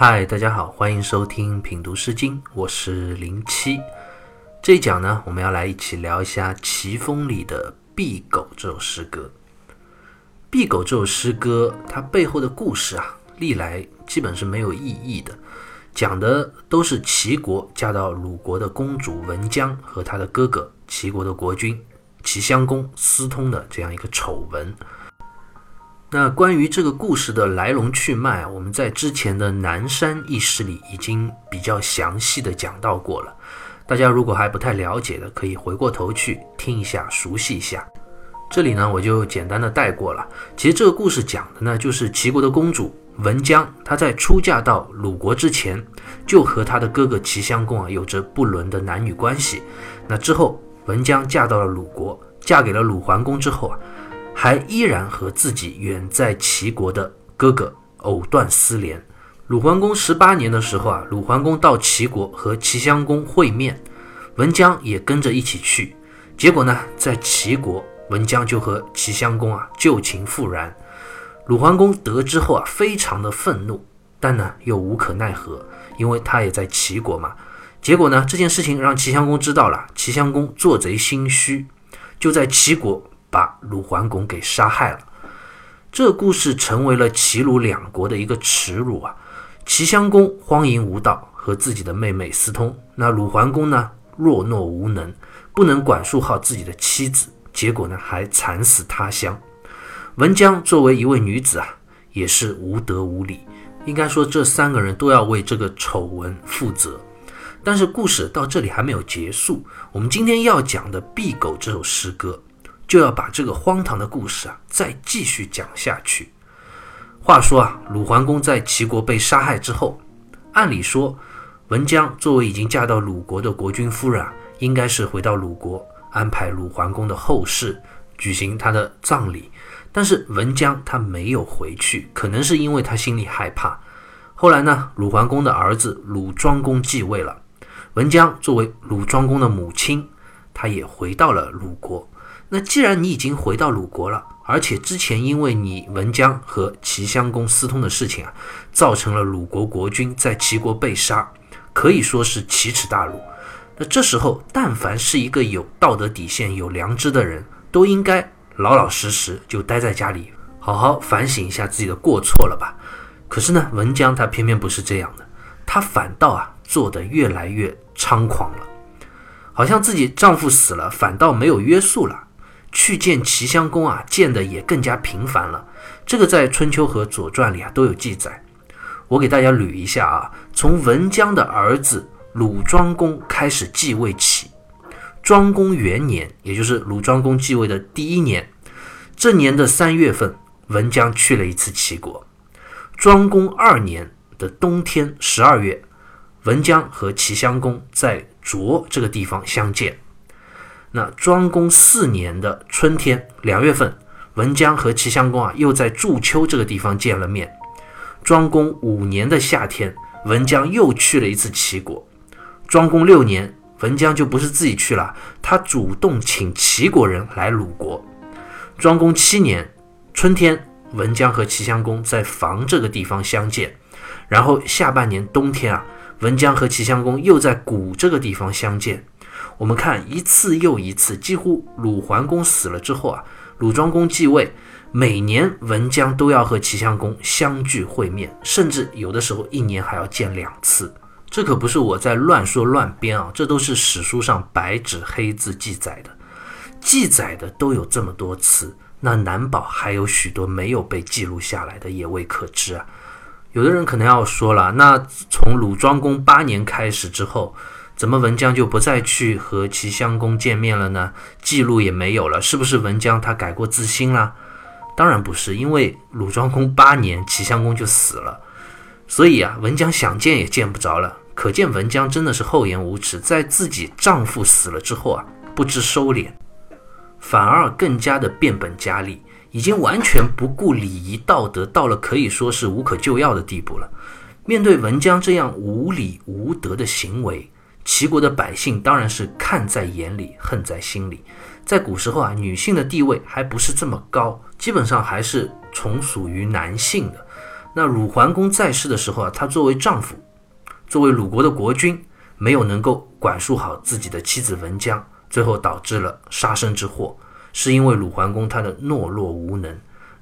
嗨，大家好，欢迎收听品读诗经，我是零七。这一讲呢，我们要来一起聊一下《齐风》里的《敝狗》这首诗歌。《敝狗》这首诗歌，它背后的故事啊，历来基本是没有意义的，讲的都是齐国嫁到鲁国的公主文姜和她的哥哥齐国的国君齐襄公私通的这样一个丑闻。那关于这个故事的来龙去脉，我们在之前的南山一诗里已经比较详细的讲到过了。大家如果还不太了解的，可以回过头去听一下，熟悉一下。这里呢，我就简单的带过了。其实这个故事讲的呢，就是齐国的公主文姜，她在出嫁到鲁国之前，就和她的哥哥齐襄公啊有着不伦的男女关系。那之后，文姜嫁到了鲁国，嫁给了鲁桓公之后啊。还依然和自己远在齐国的哥哥藕断丝连。鲁桓公十八年的时候啊，鲁桓公到齐国和齐襄公会面，文姜也跟着一起去。结果呢，在齐国，文姜就和齐襄公啊旧情复燃。鲁桓公得知后啊，非常的愤怒，但呢又无可奈何，因为他也在齐国嘛。结果呢，这件事情让齐襄公知道了，齐襄公做贼心虚，就在齐国。把鲁桓公给杀害了，这故事成为了齐鲁两国的一个耻辱啊！齐襄公荒淫无道，和自己的妹妹私通；那鲁桓公呢，弱懦无能，不能管束好自己的妻子，结果呢，还惨死他乡。文姜作为一位女子啊，也是无德无礼。应该说，这三个人都要为这个丑闻负责。但是故事到这里还没有结束，我们今天要讲的《敝狗》这首诗歌。就要把这个荒唐的故事啊，再继续讲下去。话说啊，鲁桓公在齐国被杀害之后，按理说，文姜作为已经嫁到鲁国的国君夫人啊，应该是回到鲁国安排鲁桓公的后事，举行他的葬礼。但是文姜他没有回去，可能是因为他心里害怕。后来呢，鲁桓公的儿子鲁庄公继位了，文姜作为鲁庄公的母亲，他也回到了鲁国。那既然你已经回到鲁国了，而且之前因为你文姜和齐襄公私通的事情啊，造成了鲁国国君在齐国被杀，可以说是奇耻大辱。那这时候，但凡是一个有道德底线、有良知的人，都应该老老实实就待在家里，好好反省一下自己的过错了吧。可是呢，文姜她偏偏不是这样的，她反倒啊做得越来越猖狂了，好像自己丈夫死了，反倒没有约束了。去见齐襄公啊，见的也更加频繁了。这个在《春秋》和《左传》里啊都有记载。我给大家捋一下啊，从文姜的儿子鲁庄公开始继位起，庄公元年，也就是鲁庄公继位的第一年，这年的三月份，文姜去了一次齐国。庄公二年的冬天十二月，文姜和齐襄公在卓这个地方相见。那庄公四年的春天两月份，文姜和齐襄公啊又在祝丘这个地方见了面。庄公五年的夏天，文姜又去了一次齐国。庄公六年，文姜就不是自己去了，他主动请齐国人来鲁国。庄公七年春天，文姜和齐襄公在房这个地方相见，然后下半年冬天啊，文姜和齐襄公又在谷这个地方相见。我们看一次又一次，几乎鲁桓公死了之后啊，鲁庄公继位，每年文姜都要和齐襄公相聚会面，甚至有的时候一年还要见两次。这可不是我在乱说乱编啊，这都是史书上白纸黑字记载的，记载的都有这么多次，那难保还有许多没有被记录下来的，也未可知啊。有的人可能要说了，那从鲁庄公八年开始之后。怎么文姜就不再去和齐襄公见面了呢？记录也没有了，是不是文姜他改过自新了？当然不是，因为鲁庄公八年，齐襄公就死了，所以啊，文姜想见也见不着了。可见文姜真的是厚颜无耻，在自己丈夫死了之后啊，不知收敛，反而更加的变本加厉，已经完全不顾礼仪道德，到了可以说是无可救药的地步了。面对文姜这样无礼无德的行为，齐国的百姓当然是看在眼里，恨在心里。在古时候啊，女性的地位还不是这么高，基本上还是从属于男性的。那鲁桓公在世的时候啊，他作为丈夫，作为鲁国的国君，没有能够管束好自己的妻子文姜，最后导致了杀身之祸，是因为鲁桓公他的懦弱无能。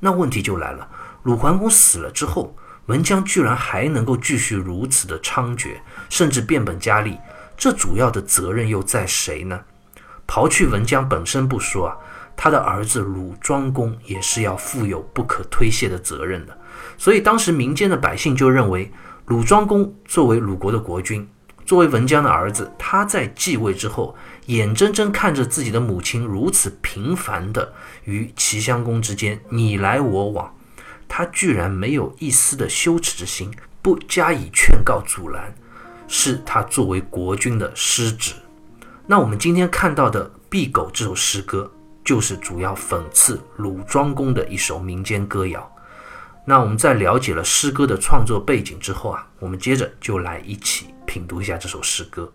那问题就来了，鲁桓公死了之后，文姜居然还能够继续如此的猖獗，甚至变本加厉，这主要的责任又在谁呢？刨去文姜本身不说啊，他的儿子鲁庄公也是要负有不可推卸的责任的。所以当时民间的百姓就认为，鲁庄公作为鲁国的国君，作为文姜的儿子，他在继位之后，眼睁睁看着自己的母亲如此频繁的与齐襄公之间你来我往，他居然没有一丝的羞耻之心，不加以劝告阻拦，是他作为国君的失职。那我们今天看到的《敝狗》这首诗歌，就是主要讽刺鲁庄公的一首民间歌谣。那我们在了解了诗歌的创作背景之后啊，我们接着就来一起品读一下这首诗歌。《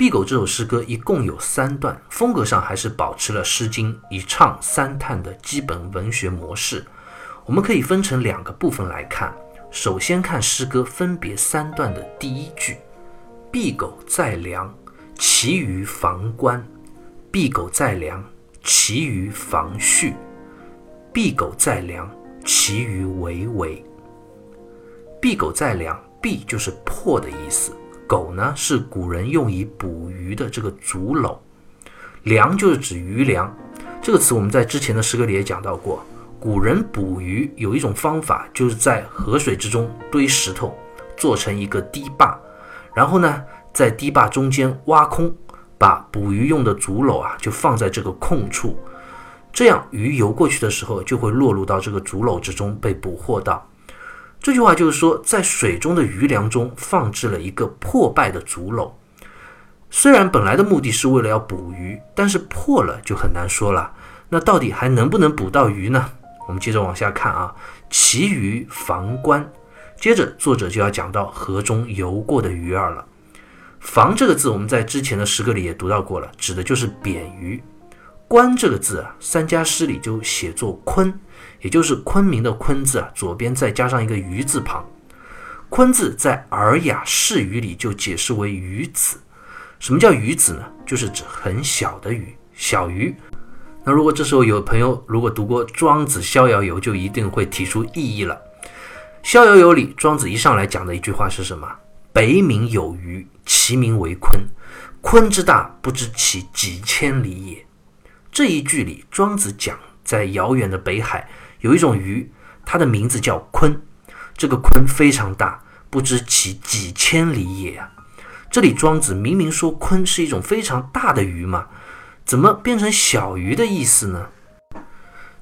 敝狗》这首诗歌一共有三段，风格上还是保持了《诗经》一唱三叹的基本文学模式。我们可以分成两个部分来看。首先看诗歌分别三段的第一句：“敝狗在梁，其余房关；敝狗在梁，其余房序；敝狗在梁，其余为为。”敝狗在梁，敝就是破的意思，狗呢是古人用以捕鱼的这个竹篓，梁就是指鱼梁。这个词我们在之前的诗歌里也讲到过。古人捕鱼有一种方法，就是在河水之中堆石头，做成一个堤坝，然后呢，在堤坝中间挖空，把捕鱼用的竹篓啊，就放在这个空处，这样鱼游过去的时候，就会落入到这个竹篓之中被捕获到。这句话就是说，在水中的鱼梁中放置了一个破败的竹篓，虽然本来的目的是为了要捕鱼，但是破了就很难说了。那到底还能不能捕到鱼呢？我们接着往下看啊，其余房关，接着作者就要讲到河中游过的鱼儿了。房这个字，我们在之前的诗歌里也读到过了，指的就是扁鱼。关这个字啊，三家诗里就写作鲲，也就是昆明的昆字啊，左边再加上一个鱼字旁。昆字在《尔雅释语》里就解释为鱼子。什么叫鱼子呢？就是指很小的鱼，小鱼。那如果这时候有朋友如果读过《庄子·逍遥游》，就一定会提出异议了。《逍遥游》里，庄子一上来讲的一句话是什么？“北冥有鱼，其名为鲲。鲲之大，不知其几千里也。”这一句里，庄子讲在遥远的北海有一种鱼，它的名字叫鲲。这个鲲非常大，不知其几千里也！这里庄子明明说鲲是一种非常大的鱼嘛。怎么变成小鱼的意思呢？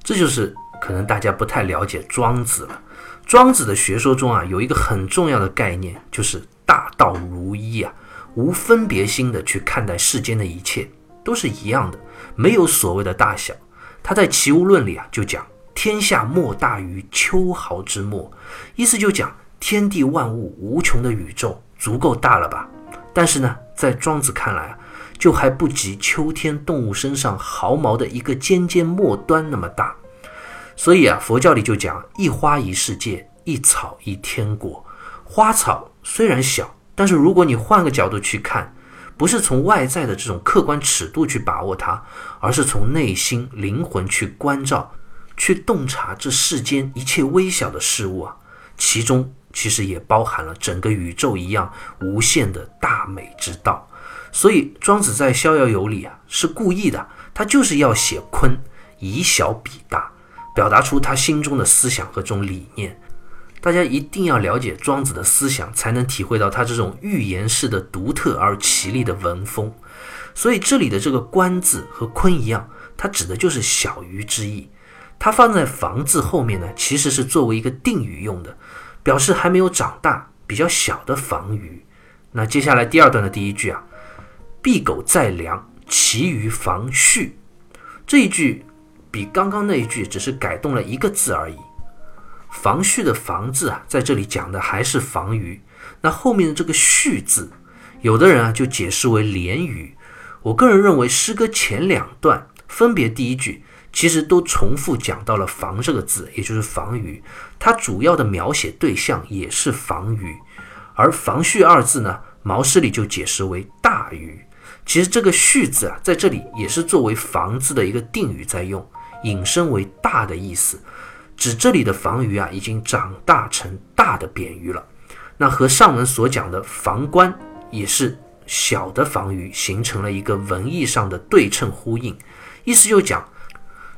这就是可能大家不太了解庄子了。庄子的学说中啊，有一个很重要的概念，就是大道如一啊，无分别心的去看待世间的一切，都是一样的，没有所谓的大小。他在《齐物论》里啊，就讲天下莫大于秋毫之末，意思就讲天地万物无穷的宇宙足够大了吧？但是呢，在庄子看来。就还不及秋天动物身上毫毛的一个尖尖末端那么大，所以啊，佛教里就讲一花一世界，一草一天国。花草虽然小，但是如果你换个角度去看，不是从外在的这种客观尺度去把握它，而是从内心灵魂去关照、去洞察这世间一切微小的事物啊，其中其实也包含了整个宇宙一样无限的大美之道。所以庄子在《逍遥游》里啊是故意的，他就是要写鲲，以小比大，表达出他心中的思想和这种理念。大家一定要了解庄子的思想，才能体会到他这种寓言式的独特而奇丽的文风。所以这里的这个“观”字和“鲲”一样，它指的就是小鱼之意。它放在“房”字后面呢，其实是作为一个定语用的，表示还没有长大、比较小的房鱼。那接下来第二段的第一句啊。敝狗在梁，其余房序。这一句比刚刚那一句只是改动了一个字而已。房序的房字啊，在这里讲的还是房鱼。那后面的这个序字，有的人啊就解释为连语，我个人认为，诗歌前两段分别第一句其实都重复讲到了“防”这个字，也就是防鱼。它主要的描写对象也是防鱼，而“防恤”二字呢，毛诗里就解释为大鱼。其实这个“恤”字啊，在这里也是作为“防”字的一个定语在用，引申为大的意思，指这里的防鱼啊，已经长大成大的扁鱼了。那和上文所讲的防官也是小的防鱼，形成了一个文艺上的对称呼应。意思就讲，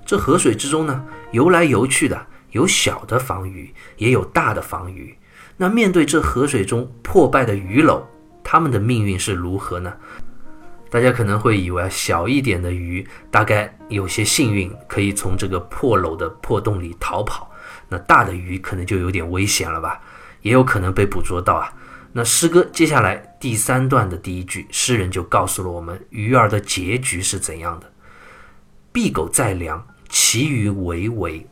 这河水之中呢，游来游去的有小的防鱼，也有大的防鱼。那面对这河水中破败的鱼篓，他们的命运是如何呢？大家可能会以为小一点的鱼大概有些幸运，可以从这个破篓的破洞里逃跑。那大的鱼可能就有点危险了吧？也有可能被捕捉到啊。那诗歌接下来第三段的第一句，诗人就告诉了我们鱼儿的结局是怎样的。闭狗在梁，其余为为。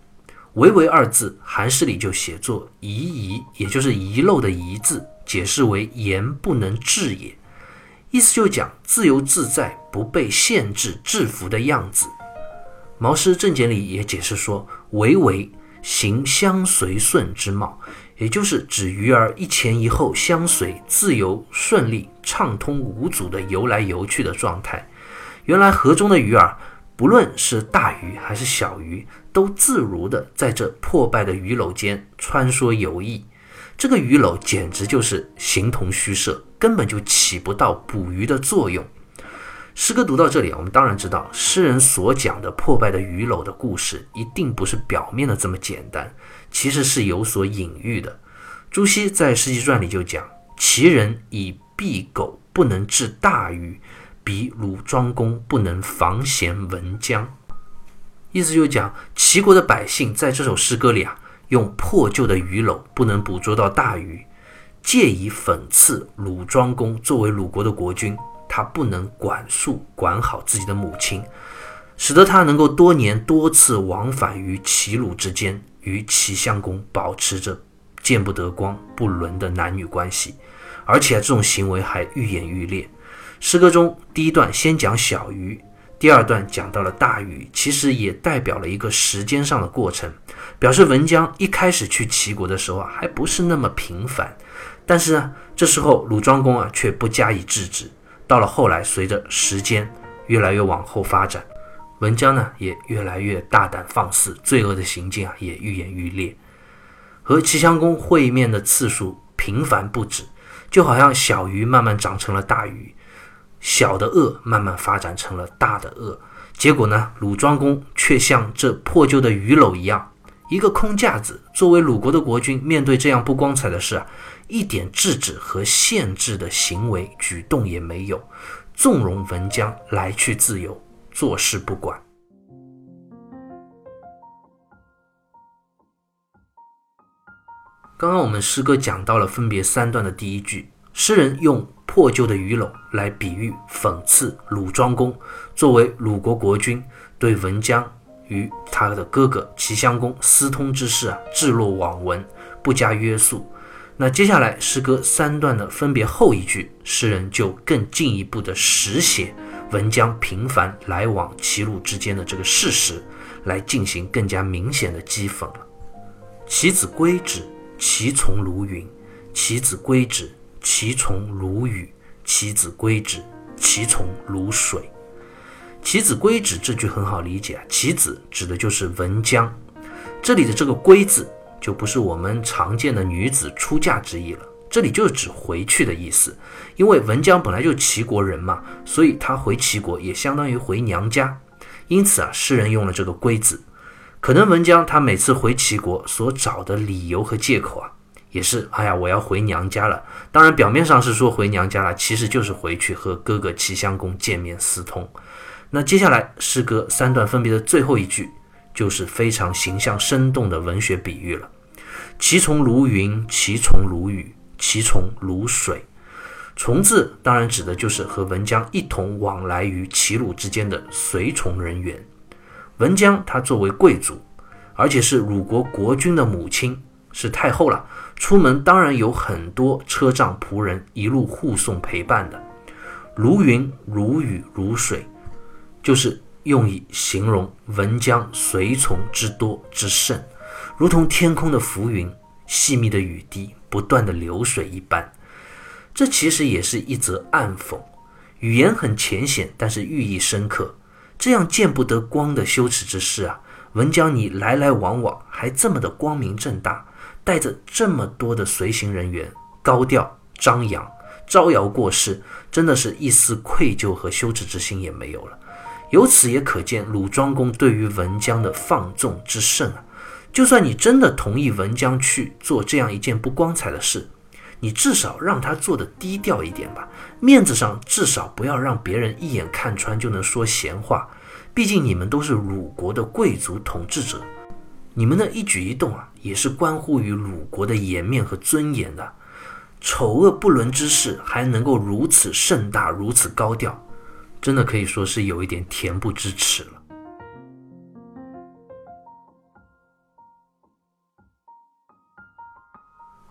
为为二字，韩诗里就写作遗遗，也就是遗漏的遗字，解释为言不能治也。意思就讲自由自在，不被限制制服的样子。毛诗正解里也解释说，为为行相随顺之貌。也就是指鱼儿一前一后相随，自由顺利、畅通无阻地游来游去的状态。原来河中的鱼儿，不论是大鱼还是小鱼，都自如地在这破败的鱼篓间穿梭游弋。这个鱼篓简直就是形同虚设，根本就起不到捕鱼的作用。诗歌读到这里，我们当然知道，诗人所讲的破败的鱼篓的故事，一定不是表面的这么简单。其实是有所隐喻的。朱熹在《诗集传》里就讲：“其人以避狗不能治大鱼，比鲁庄公不能防贤文江。”意思就是讲，齐国的百姓在这首诗歌里啊，用破旧的鱼篓不能捕捉到大鱼，借以讽刺鲁庄公作为鲁国的国君，他不能管束管好自己的母亲。使得他能够多年多次往返于齐鲁之间，与齐襄公保持着见不得光、不伦的男女关系，而且这种行为还愈演愈烈。诗歌中第一段先讲小鱼，第二段讲到了大鱼，其实也代表了一个时间上的过程，表示文姜一开始去齐国的时候啊，还不是那么频繁，但是呢，这时候鲁庄公啊却不加以制止，到了后来，随着时间越来越往后发展。文姜呢也越来越大胆放肆，罪恶的行径啊也愈演愈烈，和齐襄公会面的次数频繁不止，就好像小鱼慢慢长成了大鱼，小的恶慢慢发展成了大的恶。结果呢，鲁庄公却像这破旧的鱼篓一样，一个空架子。作为鲁国的国君，面对这样不光彩的事啊，一点制止和限制的行为举动也没有，纵容文姜来去自由。坐视不管。刚刚我们诗歌讲到了分别三段的第一句，诗人用破旧的鱼篓来比喻讽刺鲁庄公作为鲁国国君对文姜与他的哥哥齐襄公私通之事啊，置若罔闻，不加约束。那接下来诗歌三段的分别后一句，诗人就更进一步的实写。文姜频繁来往齐鲁之间的这个事实，来进行更加明显的讥讽了。其子归止，其从如云；其子归止，其从如雨；其子归止，其从如水。其子归止这句很好理解啊，其子指的就是文姜，这里的这个归字就不是我们常见的女子出嫁之意了。这里就是指回去的意思，因为文姜本来就齐国人嘛，所以他回齐国也相当于回娘家。因此啊，诗人用了这个“归”字。可能文姜他每次回齐国所找的理由和借口啊，也是哎呀，我要回娘家了。当然，表面上是说回娘家了，其实就是回去和哥哥齐襄公见面私通。那接下来诗歌三段分别的最后一句，就是非常形象生动的文学比喻了：“其从如云，其从如雨。”其从如水，从字当然指的就是和文姜一同往来于齐鲁之间的随从人员。文姜她作为贵族，而且是鲁国国君的母亲，是太后了。出门当然有很多车仗仆人一路护送陪伴的。如云如雨如水，就是用以形容文江随从之多之盛，如同天空的浮云、细密的雨滴、不断的流水一般。这其实也是一则暗讽，语言很浅显，但是寓意深刻。这样见不得光的羞耻之事啊，文江你来来往往还这么的光明正大，带着这么多的随行人员，高调张扬。招摇过市，真的是一丝愧疚和羞耻之心也没有了。由此也可见鲁庄公对于文姜的放纵之甚啊！就算你真的同意文姜去做这样一件不光彩的事，你至少让他做的低调一点吧，面子上至少不要让别人一眼看穿就能说闲话。毕竟你们都是鲁国的贵族统治者，你们的一举一动啊，也是关乎于鲁国的颜面和尊严的。丑恶不伦之事还能够如此盛大、如此高调，真的可以说是有一点恬不知耻了。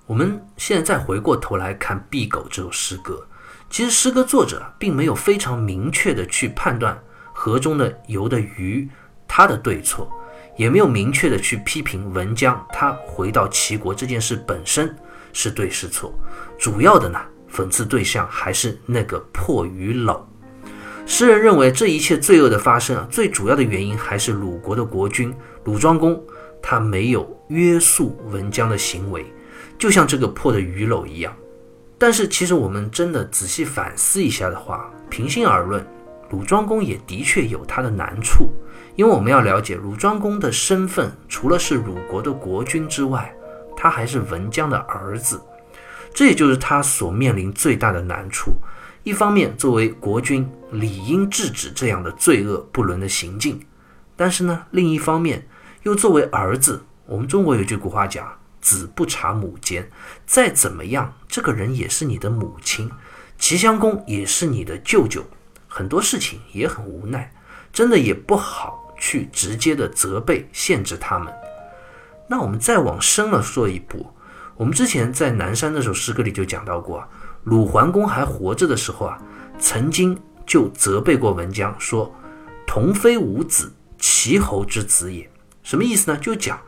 我们现在再回过头来看《敝狗》这首诗歌，其实诗歌作者并没有非常明确的去判断河中的游的鱼它的对错，也没有明确的去批评文姜他回到齐国这件事本身。是对是错，主要的呢，讽刺对象还是那个破鱼篓。诗人认为这一切罪恶的发生啊，最主要的原因还是鲁国的国君鲁庄公，他没有约束文姜的行为，就像这个破的鱼篓一样。但是其实我们真的仔细反思一下的话，平心而论，鲁庄公也的确有他的难处，因为我们要了解鲁庄公的身份，除了是鲁国的国君之外。他还是文姜的儿子，这也就是他所面临最大的难处。一方面，作为国君，理应制止这样的罪恶不伦的行径；但是呢，另一方面，又作为儿子，我们中国有句古话讲：“子不察母奸。”再怎么样，这个人也是你的母亲，齐襄公也是你的舅舅，很多事情也很无奈，真的也不好去直接的责备、限制他们。那我们再往深了说一步，我们之前在南山那首诗歌里就讲到过，鲁桓公还活着的时候啊，曾经就责备过文姜，说：“童非吾子，齐侯之子也。”什么意思呢？就讲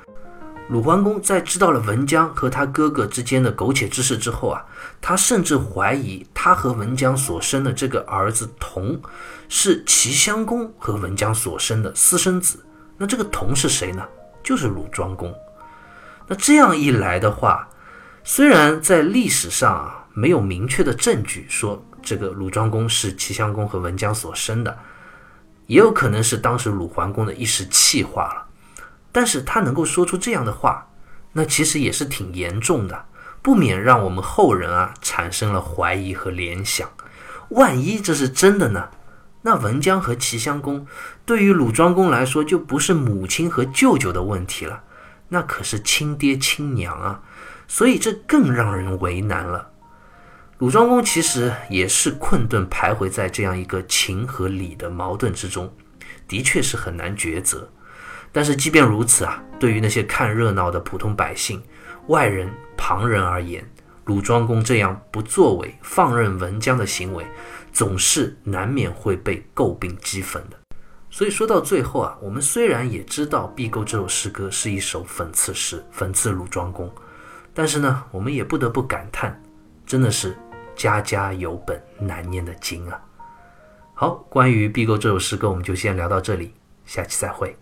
鲁桓公在知道了文姜和他哥哥之间的苟且之事之后啊，他甚至怀疑他和文姜所生的这个儿子童是齐襄公和文姜所生的私生子。那这个童是谁呢？就是鲁庄公。那这样一来的话，虽然在历史上啊没有明确的证据说这个鲁庄公是齐襄公和文姜所生的，也有可能是当时鲁桓公的一时气话了。但是他能够说出这样的话，那其实也是挺严重的，不免让我们后人啊产生了怀疑和联想。万一这是真的呢？那文姜和齐襄公对于鲁庄公来说就不是母亲和舅舅的问题了。那可是亲爹亲娘啊，所以这更让人为难了。鲁庄公其实也是困顿徘徊在这样一个情和理的矛盾之中，的确是很难抉择。但是即便如此啊，对于那些看热闹的普通百姓、外人、旁人而言，鲁庄公这样不作为、放任文姜的行为，总是难免会被诟病讥讽的。所以说到最后啊，我们虽然也知道《毕构》这首诗歌是一首讽刺诗，讽刺鲁庄公，但是呢，我们也不得不感叹，真的是家家有本难念的经啊。好，关于《毕构》这首诗歌，我们就先聊到这里，下期再会。